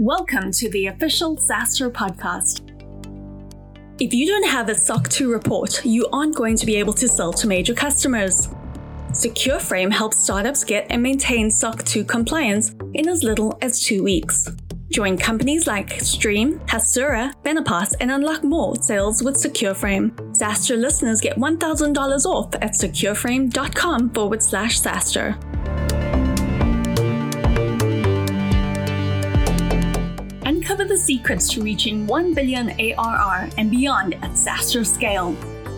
Welcome to the official SaaStr podcast. If you don't have a SOC 2 report, you aren't going to be able to sell to major customers. SecureFrame helps startups get and maintain SOC 2 compliance in as little as two weeks. Join companies like Stream, Hasura, Benepass, and unlock more sales with SecureFrame. SaaStr listeners get $1,000 off at secureframe.com forward slash SaaStr. Uncover the secrets to reaching 1 billion ARR and beyond at SaaStr Scale.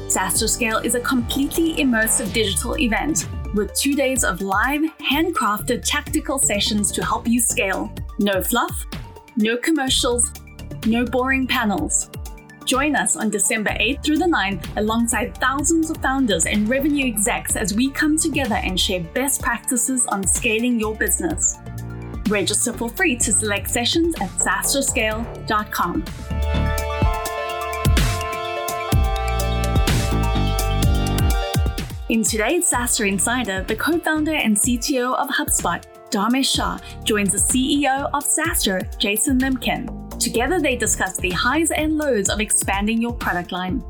SaaStr Scale is a completely immersive digital event with two days of live, handcrafted tactical sessions to help you scale. No fluff, no commercials, no boring panels. Join us on December 8th through the 9th alongside thousands of founders and revenue execs as we come together and share best practices on scaling your business. Register for free to select sessions at saastrscale.com. In today's SaaStr Insider, the co founder and CTO of HubSpot, Dharmesh Shah, joins the CEO of SaaStr, Jason Lemkin. Together, they discuss the highs and lows of expanding your product line.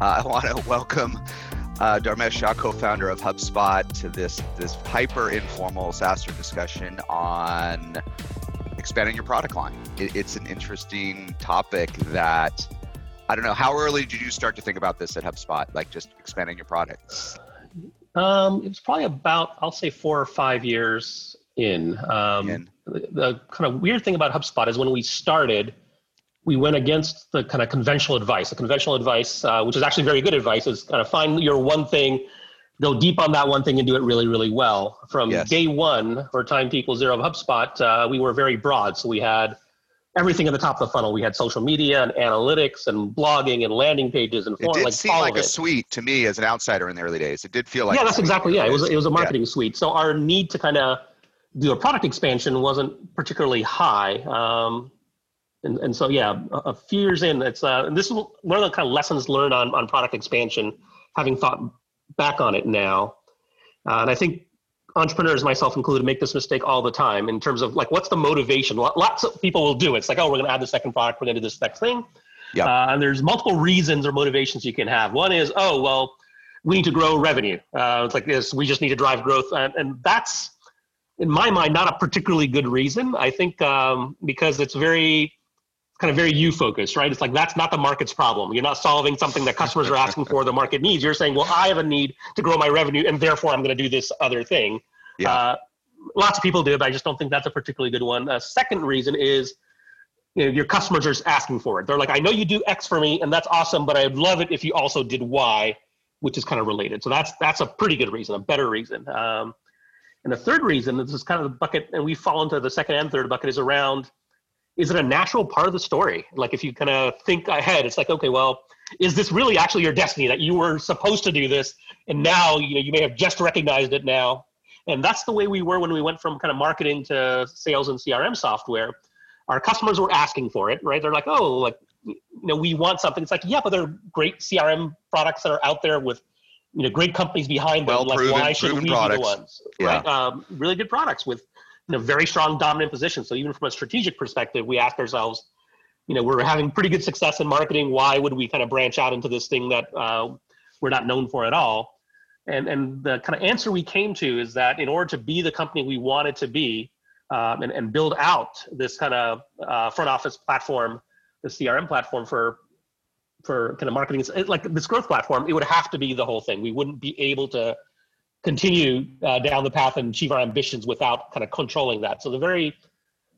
I want to welcome uh, Dharmesh Shah, co-founder of HubSpot, to this this hyper informal SaaStr discussion on expanding your product line. It, it's an interesting topic that I don't know. How early did you start to think about this at HubSpot, like just expanding your products? Um, it was probably about I'll say four or five years in. Um, in. The, the kind of weird thing about HubSpot is when we started, we went against the kind of conventional advice. The conventional advice, uh, which is actually very good advice, is kind of find your one thing, go deep on that one thing, and do it really, really well. From yes. day one, for time to equal zero of HubSpot, uh, we were very broad. So we had everything at the top of the funnel. We had social media and analytics and blogging and landing pages and form, it did like seem like a suite to me as an outsider in the early days. It did feel like yeah, that's exactly yeah. It was it was a marketing yeah. suite. So our need to kind of do a product expansion wasn't particularly high. Um, and, and so yeah, a, a few years in, it's uh, and this is one of the kind of lessons learned on on product expansion, having thought back on it now, uh, and I think entrepreneurs, myself included, make this mistake all the time in terms of like, what's the motivation? Lots of people will do it. It's like, oh, we're going to add the second product, we're going to do this next thing. Yeah. Uh, and there's multiple reasons or motivations you can have. One is, oh, well, we need to grow revenue. Uh, it's like this, we just need to drive growth. And, and that's, in my mind, not a particularly good reason. I think um, because it's very kind of very you focused, right? It's like that's not the market's problem. You're not solving something that customers are asking for, the market needs. You're saying, well, I have a need to grow my revenue, and therefore I'm going to do this other thing. Yeah. Uh, lots of people do, but I just don't think that's a particularly good one. A second reason is you know, your customers are asking for it. They're like, I know you do X for me, and that's awesome, but I'd love it if you also did Y, which is kind of related. So that's that's a pretty good reason, a better reason. Um, and the third reason, this is kind of the bucket, and we fall into the second and third bucket, is around is it a natural part of the story? Like if you kind of think ahead, it's like, okay, well, is this really actually your destiny that you were supposed to do this, and now you know you may have just recognized it now, and that's the way we were when we went from kind of marketing to sales and CRM software. Our customers were asking for it, right? They're like, oh, like you know, we want something. It's like, yeah, but there are great CRM products that are out there with you know great companies behind them. Well like, proven, why should we products. be the ones? Yeah. Right? Um, really good products with a very strong dominant position. So even from a strategic perspective, we ask ourselves, you know, we're having pretty good success in marketing. Why would we kind of branch out into this thing that uh, we're not known for at all? And and the kind of answer we came to is that in order to be the company we wanted to be um, and, and build out this kind of uh, front office platform, the CRM platform for for kind of marketing, like this growth platform, it would have to be the whole thing. We wouldn't be able to continue uh, down the path and achieve our ambitions without kind of controlling that. So the very,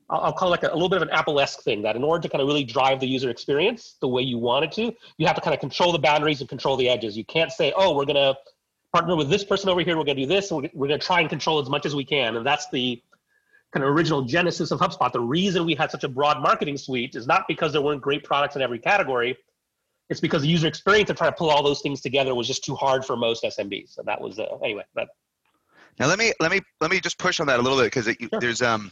I'll call it like a, a little bit of an Apple-esque thing that in order to kind of really drive the user experience the way you want it to, you have to kind of control the boundaries and control the edges. You can't say, oh, we're going to partner with this person over here. We're going to do this. And we're, we're going to try and control as much as we can. And that's the kind of original genesis of HubSpot. The reason we had such a broad marketing suite is not because there weren't great products in every category it's because the user experience of trying to pull all those things together was just too hard for most SMBs. So that was uh, anyway. That. Now let me let me let me just push on that a little bit because sure. there's um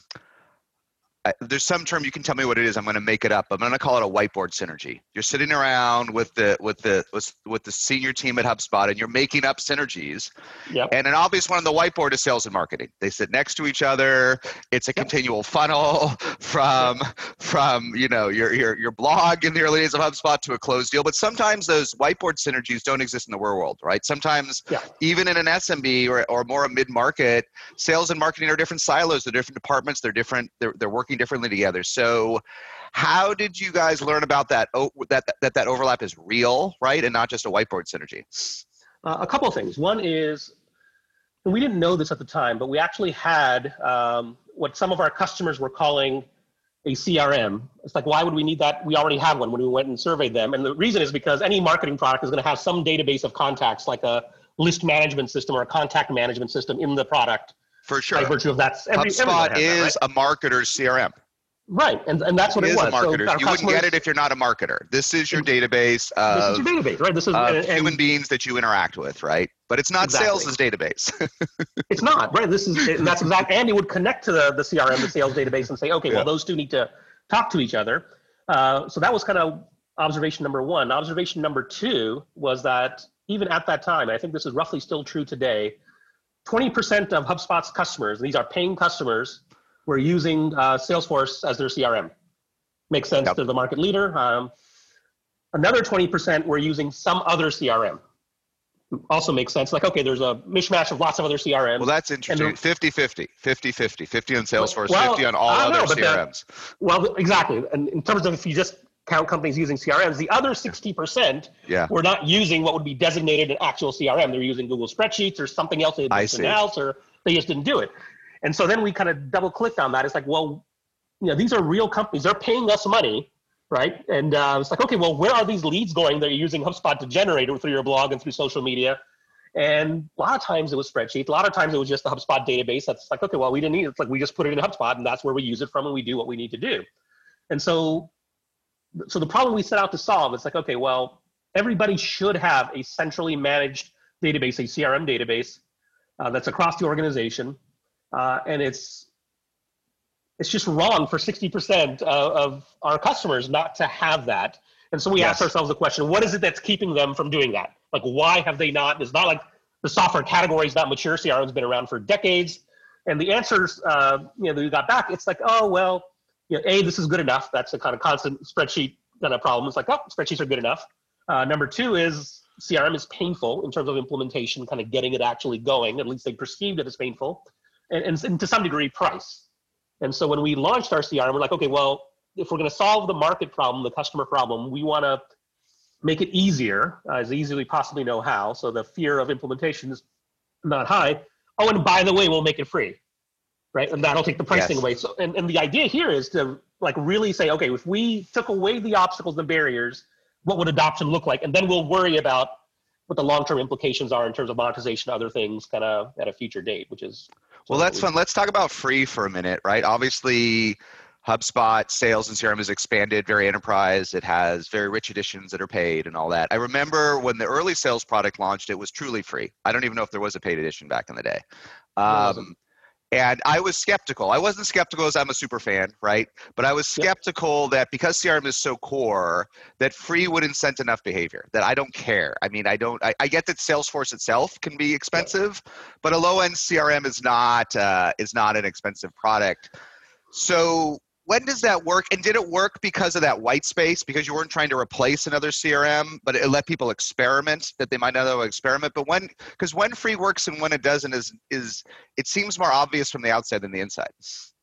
there's some term you can tell me what it is i'm going to make it up. I'm going to call it a whiteboard synergy. You're sitting around with the with the with, with the senior team at hubspot and you're making up synergies. Yep. and an obvious one on the whiteboard is sales and marketing. They sit next to each other. It's a yep. continual funnel from yep. from you know your, your your blog in the early days of hubspot to a closed deal. But sometimes those whiteboard synergies don't exist in the real world right? Sometimes even in an smb or, or more a mid-market sales and marketing are different silos. They're different departments. They're different. They're, they're working working differently together. So, how did you guys learn about that? Oh, that that that overlap is real, right, and not just a whiteboard synergy. Uh, a couple of things. One is we didn't know this at the time, but we actually had um, what some of our customers were calling a CRM. It's like, why would we need that? We already have one when we went and surveyed them. And the reason is because any marketing product is going to have some database of contacts, like a list management system or a contact management system in the product for sure. By virtue of that, every, HubSpot is that, right? a marketer's CRM. Right, and, and that's what it, it was. A marketer. So you wouldn't get it if you're not a marketer. This is your database of, this is your database, right? This is and, and, human beings that you interact with, right? But it's not exactly. sales' database. it's not, right? This is and that's exactly. And it would connect to the, the CRM, the sales database, and say, okay, yeah. well, those two need to talk to each other. Uh, so that was kind of observation number one. Observation number two was that even at that time, I think this is roughly still true today, 20% of HubSpot's customers, these are paying customers, were using uh, Salesforce as their CRM. Makes sense yep. to the market leader. Um, another 20% were using some other CRM. Also makes sense. Like, okay, there's a mishmash of lots of other CRMs. Well, that's interesting. 50 50, 50 50, 50 on Salesforce, well, 50 on all other know, CRMs. That, well, exactly. And in terms of if you just count companies using CRMs. The other 60% yeah. were not using what would be designated an actual CRM. They're using Google Spreadsheets or something else they had else, or they just didn't do it. And so then we kind of double clicked on that. It's like, well, you know, these are real companies. They're paying us money, right? And uh, it's like, okay, well, where are these leads going that you're using HubSpot to generate through your blog and through social media? And a lot of times it was spreadsheets. A lot of times it was just the HubSpot database. That's like, okay, well, we didn't need it. It's like we just put it in HubSpot and that's where we use it from and we do what we need to do. And so so the problem we set out to solve is like, okay, well, everybody should have a centrally managed database, a CRM database uh, that's across the organization, uh, and it's it's just wrong for 60% of our customers not to have that. And so we yes. asked ourselves the question: What is it that's keeping them from doing that? Like, why have they not? It's not like the software category is not mature. CRM's been around for decades, and the answers, uh, you know, that we got back, it's like, oh well, you know, A, this is good enough. That's a kind of constant spreadsheet kind of problem. It's like, oh, spreadsheets are good enough. Uh, number two is CRM is painful in terms of implementation, kind of getting it actually going. At least they perceived it as painful, and, and, and to some degree, price. And so when we launched our CRM, we're like, okay, well, if we're going to solve the market problem, the customer problem, we want to make it easier, uh, as easily possibly know how. So the fear of implementation is not high. Oh, and by the way, we'll make it free right? And that'll take the pricing yes. away. So, and, and the idea here is to like really say, okay, if we took away the obstacles and barriers, what would adoption look like? And then we'll worry about what the long-term implications are in terms of monetization, other things, kind of at a future date, which is. Well, that's fun. Let's talk about free for a minute, right? Obviously, HubSpot sales and CRM has expanded very enterprise. It has very rich editions that are paid and all that. I remember when the early sales product launched, it was truly free. I don't even know if there was a paid edition back in the day. Um, and I was skeptical. I wasn't skeptical as I'm a super fan, right? But I was skeptical yep. that because CRM is so core, that free would incent enough behavior. That I don't care. I mean, I don't. I, I get that Salesforce itself can be expensive, yep. but a low end CRM is not uh, is not an expensive product. So when does that work? And did it work because of that white space? Because you weren't trying to replace another crm but it let people experiment that they might not have experiment. But when because when free works and when it doesn't is is it seems more obvious from the outside than the inside.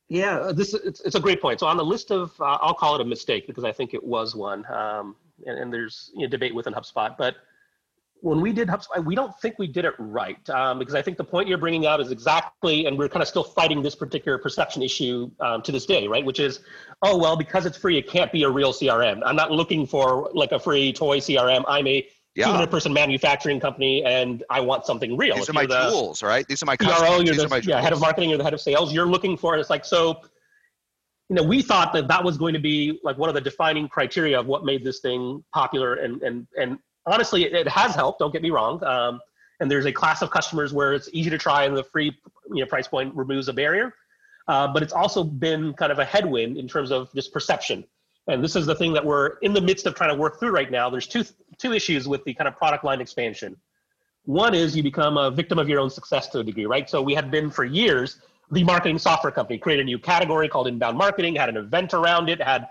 Yeah uh, this it's, it's a great point. So on the list of uh, i'll call it a mistake because i think it was one um, and, and, there's you know, debate within hubspot but when we did HubSpot, we don't think we did it right um, because I think the point you're bringing out is exactly, and we're kind of still fighting this particular perception issue um, to this day, right? Which is, oh well, because it's free, it can't be a real CRM. I'm not looking for like a free toy CRM. I'm a yeah. 200 person manufacturing company, and I want something real. These if are my the tools, right? These are my CRO, you're the, yeah, head of marketing or the head of sales. You're looking for it. It's like so. You know, we thought that that was going to be like one of the defining criteria of what made this thing popular and and and honestly, it, it, has helped. Don't get me wrong. Um, and there's a class of customers where it's easy to try, and the free you know price point removes a barrier. uh, but it's also been kind of a headwind in terms of just perception. And this is the thing that we're in the midst of trying to work through right now. There's two two issues with the kind of product line expansion. One is you become a victim of your own success to a degree, right? So we had been for years the marketing software company, created a new category called inbound marketing, had an event around it, had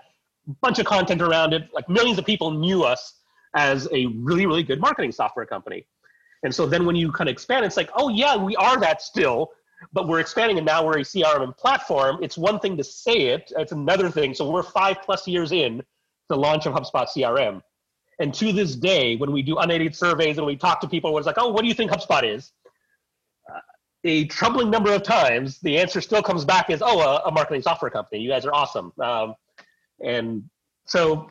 a bunch of content around it. Like millions of people knew us as a really, really good marketing software company. And so then when you kind of expand, it's like, oh yeah, we are that still, but we're expanding and now we're a CRM platform. It's one thing to say it, it's another thing. So we're five plus years in the launch of HubSpot CRM. And to this day, when we do unaided surveys and we talk to people, it's like, oh, what do you think HubSpot is? Uh, a troubling number of times, the answer still comes back as, oh, a, a marketing software company. You guys are awesome. Um, and so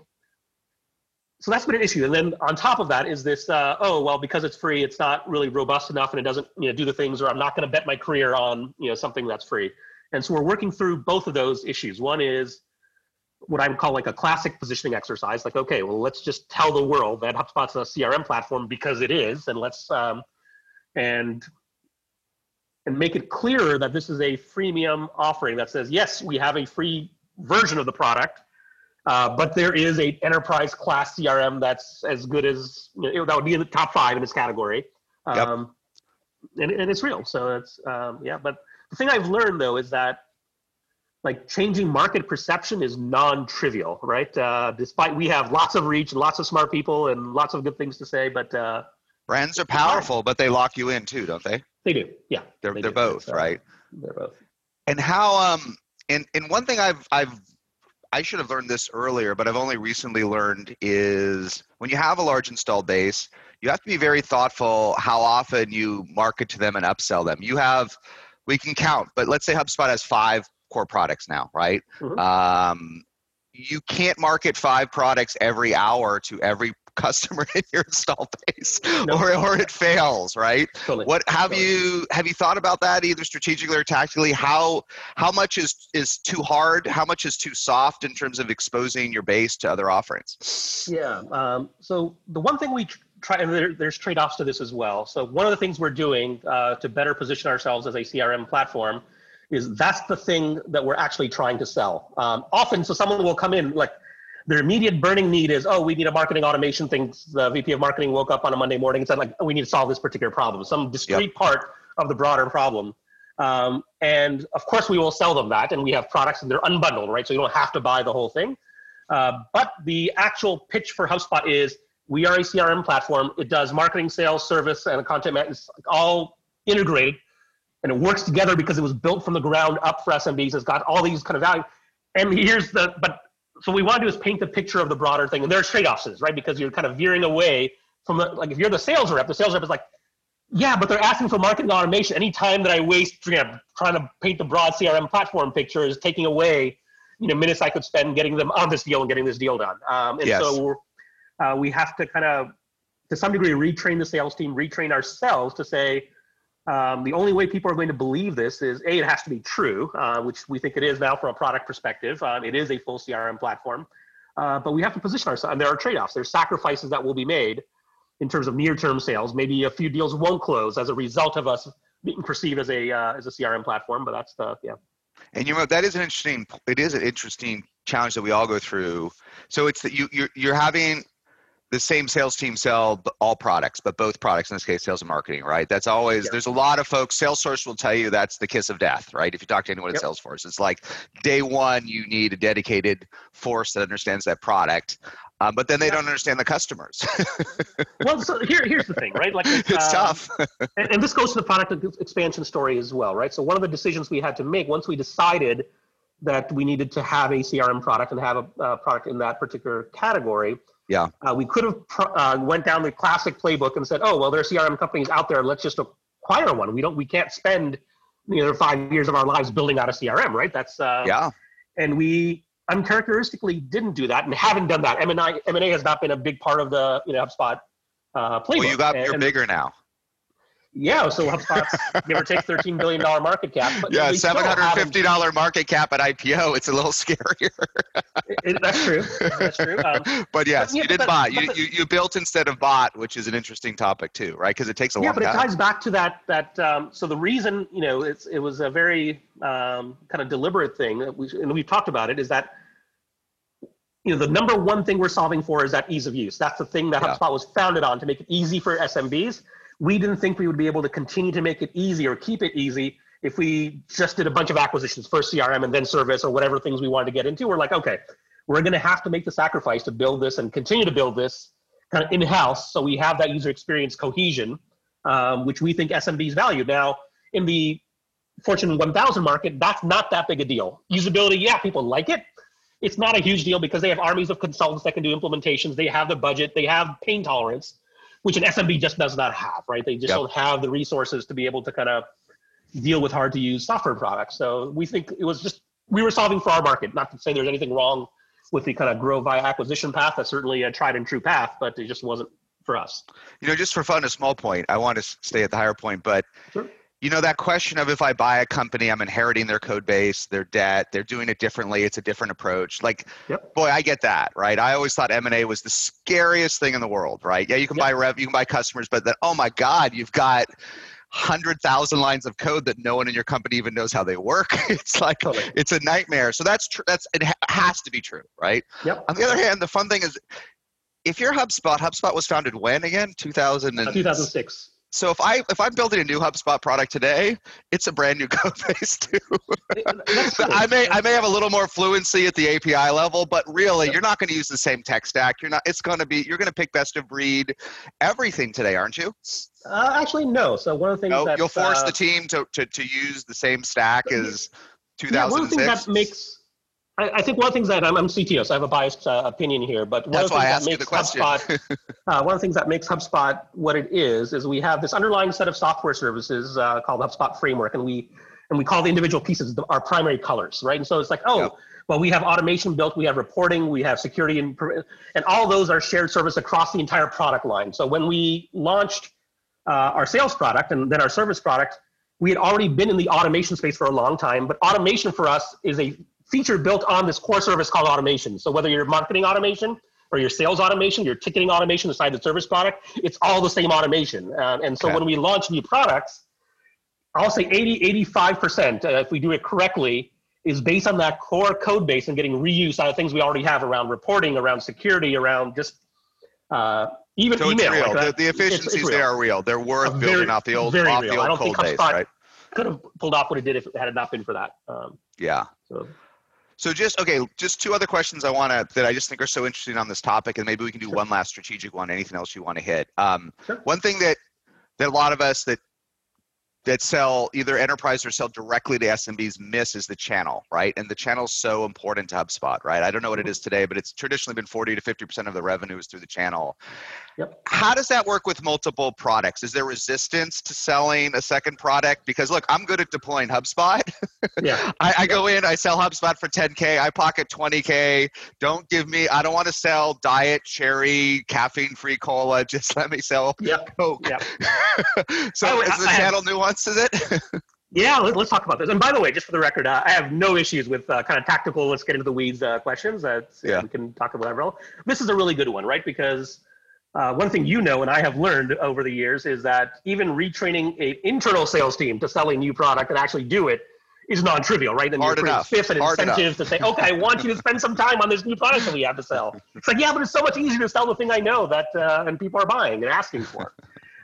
so that's been an issue. And then on top of that is this, uh, oh, well, because it's free, it's not really robust enough and it doesn't you know, do the things, or I'm not going to bet my career on you know, something that's free. And so we're working through both of those issues. One is what I would call like a classic positioning exercise. Like, okay, well, let's just tell the world that HubSpot's a CRM platform because it is, and let's um, and and make it clearer that this is a freemium offering that says yes, we have a free version of the product uh, but there is a enterprise class CRM that's as good as you know, that would be in the top five in this category. Um, yep. and, and it's real. So it's um, yeah. But the thing I've learned though is that like changing market perception is non-trivial, right? Uh, despite we have lots of reach, lots of smart people, and lots of good things to say, but uh, brands are powerful, but they lock you in too, don't they? They do. Yeah, they're they they're do. both so, right. They're both. And how um and and one thing I've I've I should have learned this earlier, but I've only recently learned is when you have a large installed base, you have to be very thoughtful how often you market to them and upsell them. You have, we can count, but let's say HubSpot has five core products now, right? Mm-hmm. Um, you can't market five products every hour to every customer in your install base no. or, or it fails right totally. what have totally. you have you thought about that either strategically or tactically how how much is is too hard how much is too soft in terms of exposing your base to other offerings yeah um, so the one thing we try and there, there's trade-offs to this as well so one of the things we're doing uh, to better position ourselves as a crm platform is that's the thing that we're actually trying to sell um, often so someone will come in like their immediate burning need is, oh, we need a marketing automation thing. The VP of marketing woke up on a Monday morning and said, like, oh, we need to solve this particular problem, some discrete yep. part of the broader problem. Um, and of course, we will sell them that, and we have products and they're unbundled, right? So you don't have to buy the whole thing. Uh, but the actual pitch for HubSpot is we are a CRM platform. It does marketing, sales, service, and content management, all integrated, and it works together because it was built from the ground up for SMBs. It's got all these kind of value. And here's the but so we want to do is paint the picture of the broader thing, and there are trade-offs, right? Because you're kind of veering away from the like if you're the sales rep, the sales rep is like, yeah, but they're asking for marketing automation. Any time that I waste you know, trying to paint the broad CRM platform picture is taking away, you know, minutes I could spend getting them on this deal and getting this deal done. Um, and yes. so uh, we have to kind of, to some degree, retrain the sales team, retrain ourselves to say, um, the only way people are going to believe this is a it has to be true, uh, which we think it is now from a product perspective. Um, it is a full CRM platform, uh, but we have to position ourselves. And there are trade-offs. There's sacrifices that will be made in terms of near-term sales. Maybe a few deals won't close as a result of us being perceived as a uh, as a CRM platform. But that's the yeah. And you know that is an interesting. It is an interesting challenge that we all go through. So it's that you you're, you're having the same sales team sell all products, but both products in this case, sales and marketing, right? That's always yep. there's a lot of folks. Salesforce will tell you that's the kiss of death, right? If you talk to anyone yep. at Salesforce, it's like day one you need a dedicated force that understands that product, um, but then they don't understand the customers. well, so here here's the thing, right? Like it's, uh, tough, and, and this goes to the product expansion story as well, right? So one of the decisions we had to make once we decided that we needed to have a CRM product and have a uh, product in that particular category yeah. Uh, we could have uh, went down the classic playbook and said, oh, well, there are CRM companies out there. Let's just acquire one. We don't. We can't spend you know five years of our lives building out a CRM, right? That's uh, yeah. And we uncharacteristically didn't do that and haven't done that. M and I M and A has not been a big part of the you know HubSpot uh, playbook. Well, you got and, you're bigger now. Yeah, so HubSpot's give or take thirteen billion dollar market cap. But yeah, seven hundred fifty dollar market cap at IPO. It's a little scarier. it, that's true. That's true. Um, but yes, but, yeah, you did bot. You, you you built instead of bought, which is an interesting topic too, right? Because it takes a yeah, long time. Yeah, but it ties back to that that. Um, so the reason you know it's it was a very um, kind of deliberate thing, that we, and we've talked about it, is that you know the number one thing we're solving for is that ease of use. That's the thing that yeah. HubSpot was founded on to make it easy for SMBs we didn't think we would be able to continue to make it easy or keep it easy if we just did a bunch of acquisitions, first CRM and then service or whatever things we wanted to get into. We're like, okay, we're going to have to make the sacrifice to build this and continue to build this kind of in house so we have that user experience cohesion, um, which we think SMBs value. Now, in the Fortune 1000 market, that's not that big a deal. Usability, yeah, people like it. It's not a huge deal because they have armies of consultants that can do implementations. They have the budget, they have pain tolerance which an SMB just does not have, right? They just yep. don't have the resources to be able to kind of deal with hard to use software products. So we think it was just, we were solving for our market. Not to say there's anything wrong with the kind of grow via acquisition path. That's certainly a tried and true path, but it just wasn't for us. You know, just for fun, a small point. I want to stay at the higher point, but sure you know that question of if i buy a company i'm inheriting their code base their debt they're doing it differently it's a different approach like yep. boy i get that right i always thought m&a was the scariest thing in the world right yeah you can yep. buy rev you can buy customers but then oh my god you've got 100,000 lines of code that no one in your company even knows how they work. It's like totally. it's a nightmare. So that's true. That's it has to be true, right? Yep. On the other hand, the fun thing is if you're HubSpot, HubSpot was founded when again? 2000 and, uh, 2006. So if I if I'm building a new HubSpot product today, it's a brand new code base too. I may I may have a little more fluency at the API level, but really you're not going to use the same tech stack. You're not. It's going to be you're going to pick best of breed everything today, aren't you? Uh, actually, no. So one of the things no, that you'll force uh, the team to, to to use the same stack as 2006. Yeah, one of the things that makes I, I, think one of the things that I'm, I'm CTO, so I have a biased uh, opinion here, but one That's of the things that makes HubSpot, uh, one of the things that makes HubSpot what it is, is we have this underlying set of software services uh, called HubSpot Framework, and we and we call the individual pieces our primary colors, right? And so it's like, oh, yep. well, we have automation built, we have reporting, we have security, and and all those are shared service across the entire product line. So when we launched uh, our sales product and then our service product, we had already been in the automation space for a long time, but automation for us is a feature built on this core service called automation. So whether you're marketing automation or your sales automation, your ticketing automation inside the service product, it's all the same automation. Uh, and so okay. when we launch new products, I'll say 80, 85%, uh, if we do it correctly, is based on that core code base and getting reuse out of things we already have around reporting, around security, around just uh, even so email. Like the, the, efficiencies it's, it's there are real. They're worth very, building off the old, off the old code base, right? Could have pulled off what it did if it had not been for that. Um, yeah. So. So just okay, just two other questions I want to that I just think are so interesting on this topic, and maybe we can do one last strategic one. Anything else you want to hit? Um, sure. One thing that that a lot of us that that sell either enterprise or sell directly to SMBs miss is the channel, right? And the channel is so important to HubSpot, right? I don't know what it mm-hmm. is today, but it's traditionally been 40 to 50% of the revenue is through the channel. Yep. How does that work with multiple products? Is there resistance to selling a second product? Because look, I'm good at deploying HubSpot. yeah. I, I go in, I sell HubSpot for 10K, I pocket 20K. Don't give me, I don't want to sell diet, cherry, caffeine free cola. Just let me sell yep. Coke. Yep. so I, is the I channel have, nuances it? yeah, let, us talk about this. And by the way, just for the record, uh, I have no issues with uh, kind of tactical, let's get into the weeds uh, questions. yeah. We can talk about whatever. This is a really good one, right? Because uh, one thing you know and I have learned over the years is that even retraining an internal sales team to sell a new product and actually do it is non-trivial, right? Hard you're enough. fifth and Hard incentives to say, okay, I want you to spend some time on this new product that we have to sell. It's like, yeah, but it's so much easier to sell the thing I know that uh, and people are buying and asking for.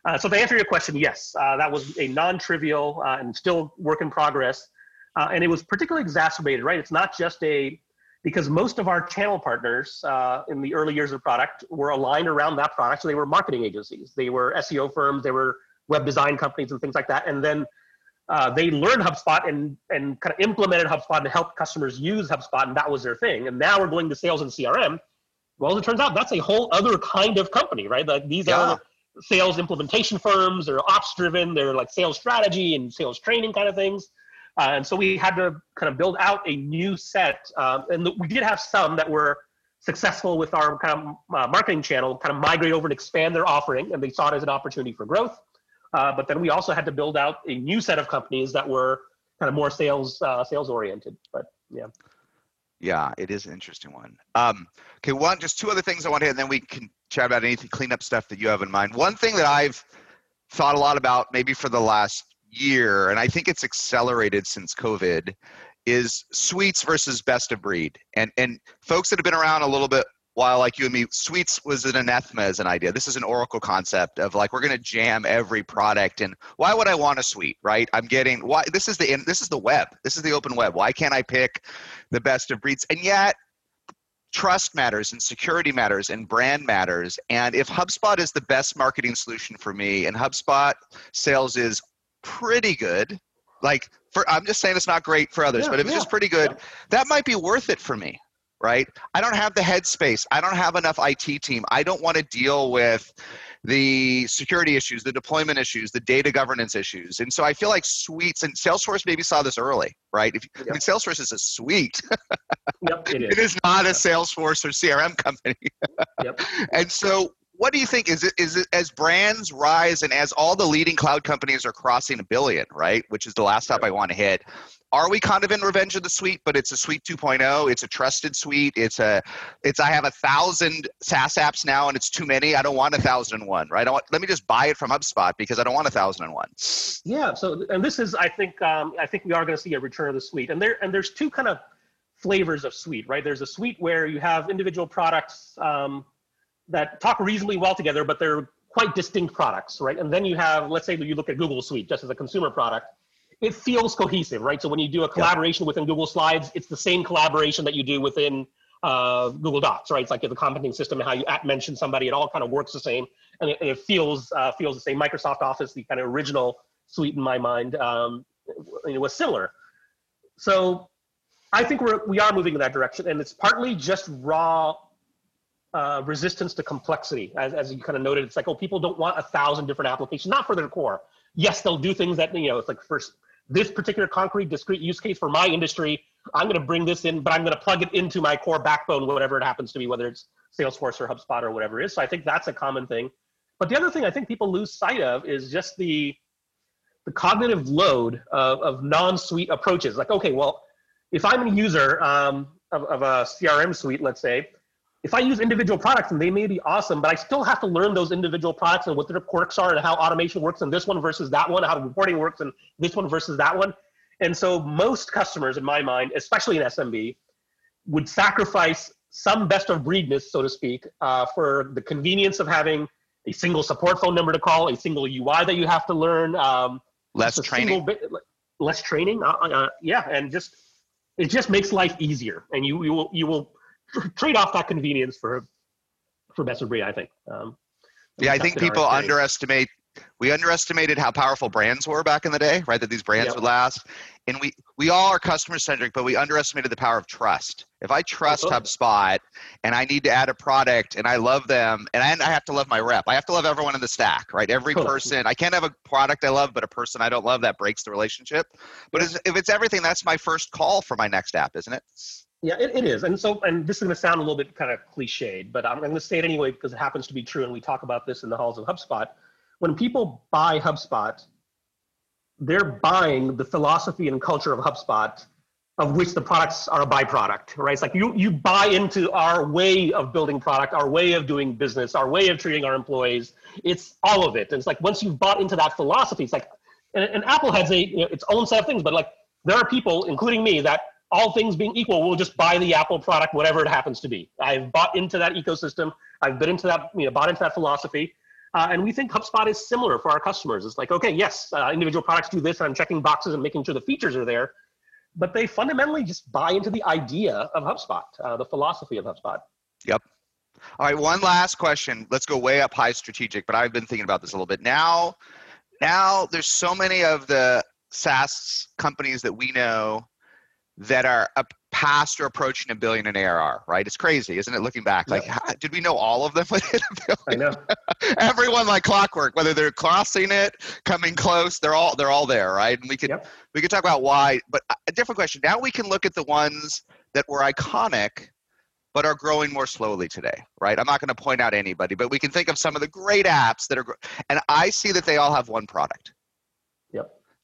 Uh, so to answer your question, yes, uh, that was a non-trivial uh, and still work in progress. Uh, and it was particularly exacerbated, right? It's not just a, because most of our channel partners uh, in the early years of the product were aligned around that product. So they were marketing agencies, they were SEO firms, they were web design companies and things like that. And then uh, they learned HubSpot and, and kind of implemented HubSpot and helped customers use HubSpot, and that was their thing. And now we're going to sales and CRM. Well, as it turns out, that's a whole other kind of company, right? Like these yeah. are sales implementation firms. They're ops driven. They're like sales strategy and sales training kind of things. Uh, and so we had to kind of build out a new set. Um, and we did have some that were successful with our kind of uh, marketing channel, kind of migrate over and expand their offering, and they saw it as an opportunity for growth. Uh, but then we also had to build out a new set of companies that were kind of more sales uh, sales oriented. But yeah. Yeah, it is an interesting one. Um, okay, one, just two other things I want to and then we can chat about anything cleanup stuff that you have in mind. One thing that I've thought a lot about, maybe for the last year, and I think it's accelerated since COVID, is suites versus best of breed. And and folks that have been around a little bit while like you and me, suites was an anathema as an idea. This is an Oracle concept of like we're going to jam every product. And why would I want a suite, right? I'm getting why this is the this is the web. This is the open web. Why can't I pick the best of breeds? And yet, trust matters and security matters and brand matters. And if HubSpot is the best marketing solution for me, and HubSpot sales is pretty good, like for I'm just saying it's not great for others, Yeah, but if it's just pretty good, yeah. that might be worth it for me right? I don't have the headspace. I don't have enough IT team. I don't want to deal with the security issues, the deployment issues, the data governance issues. And so I feel like suites and Salesforce maybe saw this early, right? If I mean, Salesforce is a suite. Yep, it it is. is not a Salesforce or CRM company. Yep. And so what do you think is it is it as brands rise and as all the leading cloud companies are crossing a billion, right? Which is the last stop I want to hit. Are we kind of in revenge of the suite, but it's a suite 2.0, it's a trusted suite, it's a it's I have a thousand SaaS apps now and it's too many. I don't want a thousand and one, right? I want let me just buy it from HubSpot because I don't want a thousand and one. Yeah. So, and this is, I think, um, I think we are going to see a return of the suite, and there, and there's two kind of flavors of suite, right? There's a suite where you have individual products um, that talk reasonably well together, but they're quite distinct products, right? And then you have, let's say that you look at Google Suite just as a consumer product, it feels cohesive, right? So when you do a collaboration within Google Slides, it's the same collaboration that you do within uh, Google Docs, right? It's like the commenting system and how you at mention somebody, it all kind of works the same, and it, it feels uh, feels the same. Microsoft Office, the kind of original suite in my mind, um, it was similar. So I think we're we are moving in that direction, and it's partly just raw uh, resistance to complexity, as, as you kind of noted. It's like, oh, people don't want a thousand different applications, not for their core. Yes, they'll do things that you know. It's like first this particular concrete discrete use case for my industry. I'm going to bring this in, but I'm going to plug it into my core backbone, whatever it happens to be, whether it's Salesforce or HubSpot or whatever it is. So I think that's a common thing. But the other thing I think people lose sight of is just the the cognitive load of, of non-suite approaches. Like, okay, well, if I'm a user um, of, of a CRM suite, let's say, if I use individual products and they may be awesome, but I still have to learn those individual products and what their quirks are and how automation works in this one versus that one, how reporting works in this one versus that one. And so most customers, in my mind, especially in SMB, would sacrifice some best of breedness, so to speak, uh, for the convenience of having a single support phone number to call, a single UI that you have to learn, um, Less training. bit- less training. Uh, uh, yeah, and just it just makes life easier, and you you will you will tr- trade off that convenience for for best of breed. I think. Um, Yeah, I think people underestimate. We underestimated how powerful brands were back in the day, right? That these brands Yep. would last, and we we all are customer centric, but we underestimated the power of trust. If I trust totally. HubSpot and I need to add a product and I love them, and I, and I have to love my rep, I have to love everyone in the stack, right? Every Totally. person. I can't have a product I love, but a person I don't love. That breaks the relationship. But Yeah. if it's everything, that's my first call for my next app, isn't it? Yeah, it, it is. And so, and this is going to sound a little bit kind of cliched, but I'm going to say it anyway because it happens to be true. And we talk about this in the halls of HubSpot. When people buy HubSpot, they're buying the philosophy and culture of HubSpot, of which the products are a byproduct, right? It's like you, you buy into our way of building product, our way of doing business, our way of treating our employees. It's all of it. And it's like once you've bought into that philosophy, it's like, and, and Apple has a, you know, its own set of things, but like there are people, including me, that all things being equal, we'll just buy the Apple product, whatever it happens to be. I've bought into that ecosystem. I've been into that, you know, bought into that philosophy. Uh, and we think HubSpot is similar for our customers. It's like, okay, yes, uh, individual products do this, and I'm checking boxes and making sure the features are there. But they fundamentally just buy into the idea of HubSpot, uh, the philosophy of HubSpot. Yep. All right, one last question. Let's go way up high strategic, but I've been thinking about this a little bit. Now, now there's so many of the SaaS companies that we know that are up past or approaching a billion in ARR, right? It's crazy, isn't it? Looking back, like, how, did we know all of them within a billion? I know. Everyone like clockwork, whether they're crossing it, coming close, they're all they're all there, right? And we could Yep. we could talk about why, but uh, a different question. Now we can look at the ones that were iconic but are growing more slowly today, right? I'm not going to point out anybody, but we can think of some of the great apps that are, and I see that they all have one product.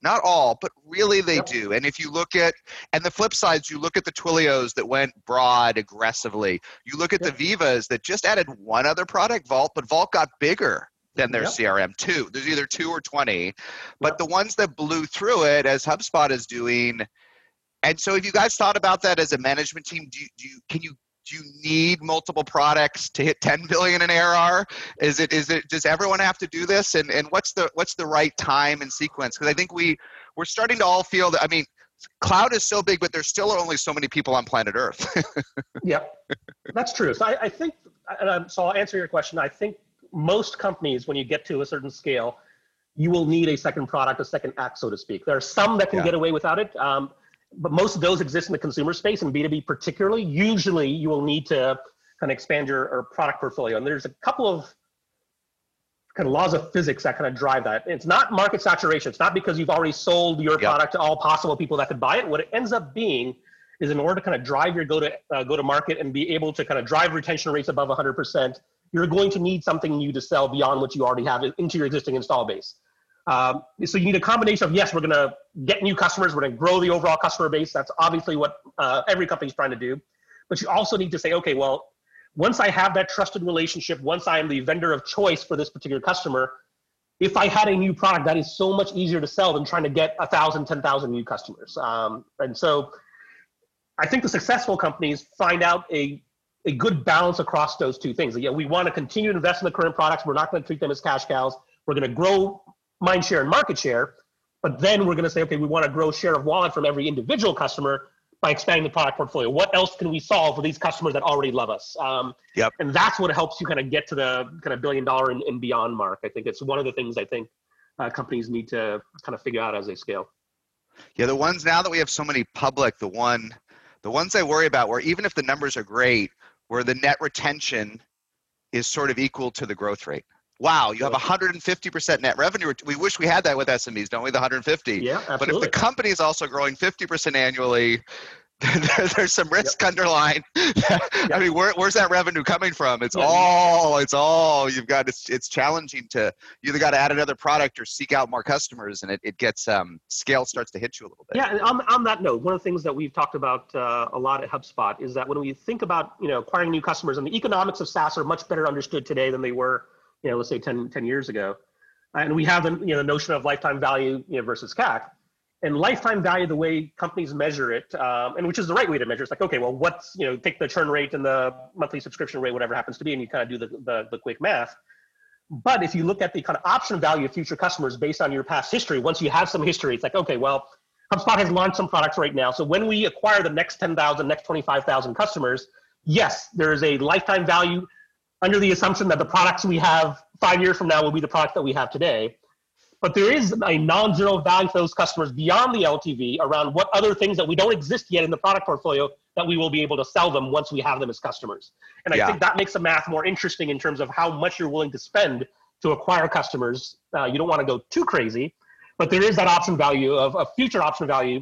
Not all, but really they Yep. do. And if you look at, and the flip sides, you look at the Twilios that went broad aggressively. You look at Yep. the Veevas that just added one other product, Vault, but Vault got bigger than their Yep. CRM. Two. There's either two or 20. But the ones that blew through it, as HubSpot is doing, and so have you guys thought about that as a management team? Do you, do you can you do you need multiple products to hit 10 billion in ARR? Is it is it does everyone have to do this? And and what's the what's the right time and sequence? Because I think we we're starting to all feel that I mean cloud is so big, but there's still only so many people on planet Earth. Yep, that's true. So I, I think, and I'm, so I'll answer your question. I think most companies, when you get to a certain scale, you will need a second product, a second act, so to speak. There are some that can Yeah. get away without it, um, but most of those exist in the consumer space and B2B particularly. Usually, you will need to kind of expand your or product portfolio. And there's a couple of kind of laws of physics that kind of drive that. It's not market saturation. It's not because you've already sold your Yep. product to all possible people that could buy it. What it ends up being is in order to kind of drive your go to uh, go to market and be able to kind of drive retention rates above 100%, you're going to need something new to sell beyond what you already have into your existing install base. Um, so you need a combination of yes, we're going to get new customers, we're going to grow the overall customer base. That's obviously what uh, every is trying to do. But you also need to say, okay, well, once I have that trusted relationship, once I am the vendor of choice for this particular customer, if I had a new product, that is so much easier to sell than trying to get a thousand, ten thousand new customers. Um, and so I think the successful companies find out a, a good balance across those two things. Yeah, we want to continue to invest in the current products. We're not going to treat them as cash cows. We're going to grow mind share and market share, but then we're going to say, okay, we want to grow share of wallet from every individual customer by expanding the product portfolio. What else can we solve for these customers that already love us? Um, Yep. And that's what helps you kind of get to the kind of billion dollar and, and beyond mark. I think it's one of the things I think uh, companies need to kind of figure out as they scale. Yeah, the ones now that we have so many public, the one, the ones I worry about, where even if the numbers are great, where the net retention is sort of equal to the growth rate. Wow, you have 150% net revenue. We wish we had that with SMEs, don't we? The 150. Yeah, absolutely. But if the company is also growing 50% annually, there's some risk underlying. I mean, where, where's that revenue coming from? It's Yeah. all, it's all you've got. It's, it's challenging to, you either got to add another product or seek out more customers and it, it gets, um, scale starts to hit you a little bit. Yeah, and on, on that note, one of the things that we've talked about uh, a lot at HubSpot is that when we think about you know acquiring new customers and the economics of SaaS are much better understood today than they were, you know, let's say 10, 10 years ago, and we have the you know the notion of lifetime value you know, versus CAC, and lifetime value the way companies measure it, um, and which is the right way to measure. It's like okay, well, what's you know take the churn rate and the monthly subscription rate, whatever happens to be, and you kind of do the, the the quick math. But if you look at the kind of option value of future customers based on your past history, once you have some history, it's like, okay, well, HubSpot has launched some products right now. So when we acquire the next 10,000, next 25,000 customers, yes, there is a lifetime value under the assumption that the products we have five years from now will be the product that we have today. But there is a non-zero value for those customers beyond the LTV around what other things that we don't exist yet in the product portfolio that we will be able to sell them once we have them as customers. And I Yeah. think that makes the math more interesting in terms of how much you're willing to spend to acquire customers. Uh, you don't want to go too crazy, but there is that option value of a future option value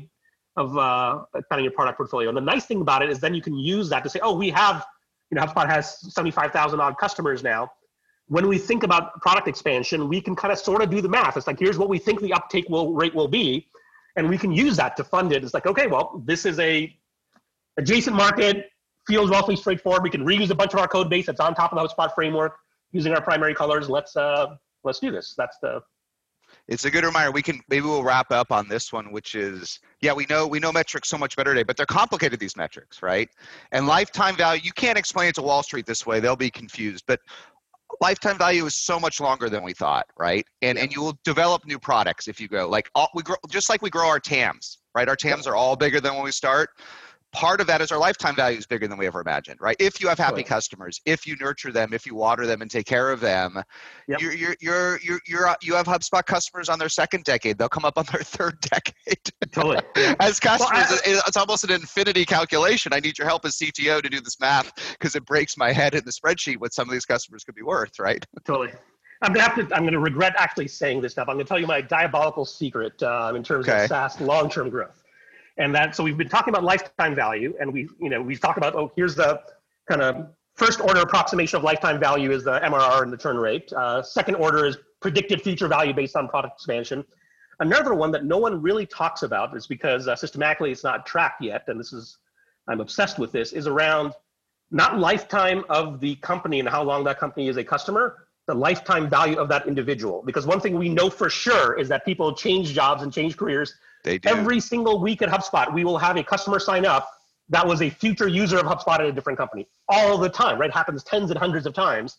of uh, kind of your product portfolio. And the nice thing about it is then you can use that to say, oh, we have, you know, HubSpot has 75,000 odd customers now. When we think about product expansion, we can kind of sort of do the math. It's like, here's what we think the uptake will rate will be. And we can use that to fund it. It's like, okay, well, this is a adjacent market, feels roughly straightforward. We can reuse a bunch of our code base that's on top of the HubSpot framework using our primary colors. Let's uh, let's do this. That's the it's a good reminder. We can maybe we'll wrap up on this one which is yeah we know we know metrics so much better today but they're complicated these metrics right? And lifetime value you can't explain it to wall street this way. They'll be confused but lifetime value is so much longer than we thought right? And and you will develop new products if you go like all, we grow just like we grow our tams right? Our tams are all bigger than when we start part of that is our lifetime value is bigger than we ever imagined right if you have happy Right. customers if you nurture them if you water them and take care of them Yep. you're, you're you're you're you're you have HubSpot customers on their second decade. They'll come up on their third decade. totally. As customers, I- it's almost an infinity calculation. I need your help as CTO to do this math because it breaks my head in the spreadsheet what some of these customers could be worth, right? Totally. I'm gonna have to. I'm gonna regret actually saying this stuff. I'm gonna tell you my diabolical secret um, in terms Okay. of SaaS long-term growth, and that. So we've been talking about lifetime value, and we, you know, we've talked about oh, here's the kind of first order approximation of lifetime value is the MRR and the churn rate. Uh, second order is predicted future value based on product expansion. Another one that no one really talks about is because uh, systematically it's not tracked yet, and this is, I'm obsessed with this, is around not lifetime of the company and how long that company is a customer, the lifetime value of that individual. Because one thing we know for sure is that people change jobs and change careers. They do. Every single week at HubSpot, we will have a customer sign up that was a future user of HubSpot at a different company all the time, right? Happens tens and hundreds of times.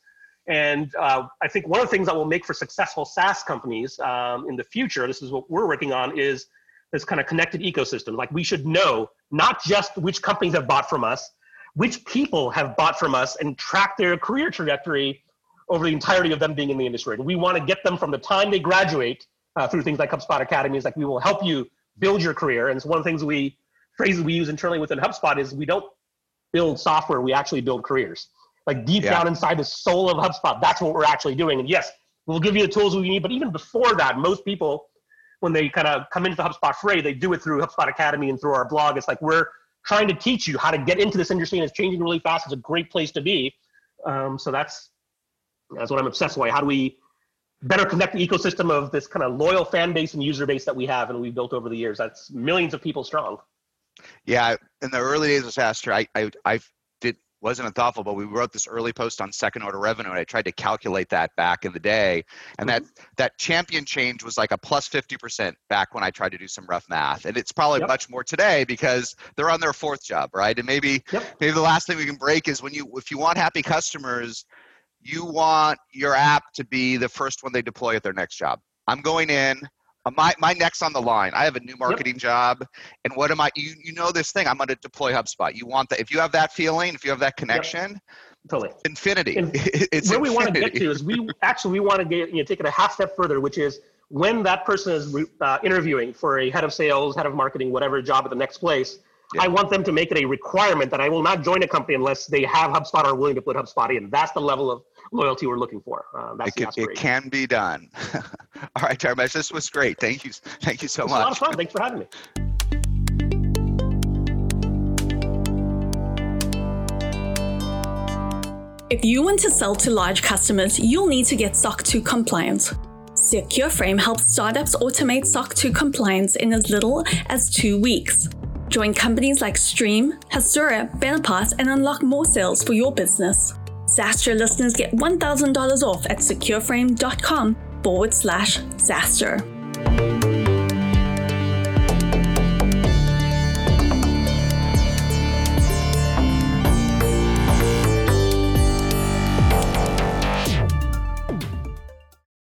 And uh, I think one of the things that will make for successful SaaS companies um, in the future, this is what we're working on, is this kind of connected ecosystem. Like we should know not just which companies have bought from us, which people have bought from us and track their career trajectory over the entirety of them being in the industry. And we want to get them from the time they graduate uh, through things like HubSpot Academies. Like we will help you build your career. And it's one of the things we phrases we use internally within HubSpot is we don't build software, we actually build careers. Like deep yeah. down inside the soul of HubSpot, that's what we're actually doing. And yes, we'll give you the tools we need. But even before that, most people, when they kind of come into the HubSpot fray, they do it through HubSpot Academy and through our blog. It's like we're trying to teach you how to get into this industry and it's changing really fast. It's a great place to be. Um, so that's that's what I'm obsessed with. How do we better connect the ecosystem of this kind of loyal fan base and user base that we have and we've built over the years? That's millions of people strong. Yeah, in the early days of SaaStr, I, I I did wasn't thoughtful, but we wrote this early post on second order revenue, and I tried to calculate that back in the day, and mm-hmm. that that champion change was like a plus fifty percent back when I tried to do some rough math, and it's probably yep. much more today because they're on their fourth job, right? And maybe yep. maybe the last thing we can break is when you if you want happy customers you want your app to be the first one they deploy at their next job. I'm going in. Uh, my my neck's on the line. I have a new marketing yep. job, and what am I? You you know this thing. I'm going to deploy HubSpot. You want that? If you have that feeling, if you have that connection, yep. totally infinity. And it's where infinity. we want to get to is we actually we want to get you know take it a half step further, which is when that person is uh, interviewing for a head of sales, head of marketing, whatever job at the next place yeah. I want them to make it a requirement that I will not join a company unless they have HubSpot or are willing to put HubSpot in. That's the level of loyalty we're looking for. Uh, that's it, can, it can be done. All right, Dharmesh, this was great. Thank you. Thank you so much. a lot of fun. Thanks for having me. If you want to sell to large customers, you'll need to get SOC 2 compliant. SecureFrame helps startups automate SOC 2 compliance in as little as two weeks. Join companies like Stream, Hasura, Benepass, and unlock more sales for your business. SaaStr listeners get $1,000 off at secureframe.com forward slash SaaStr.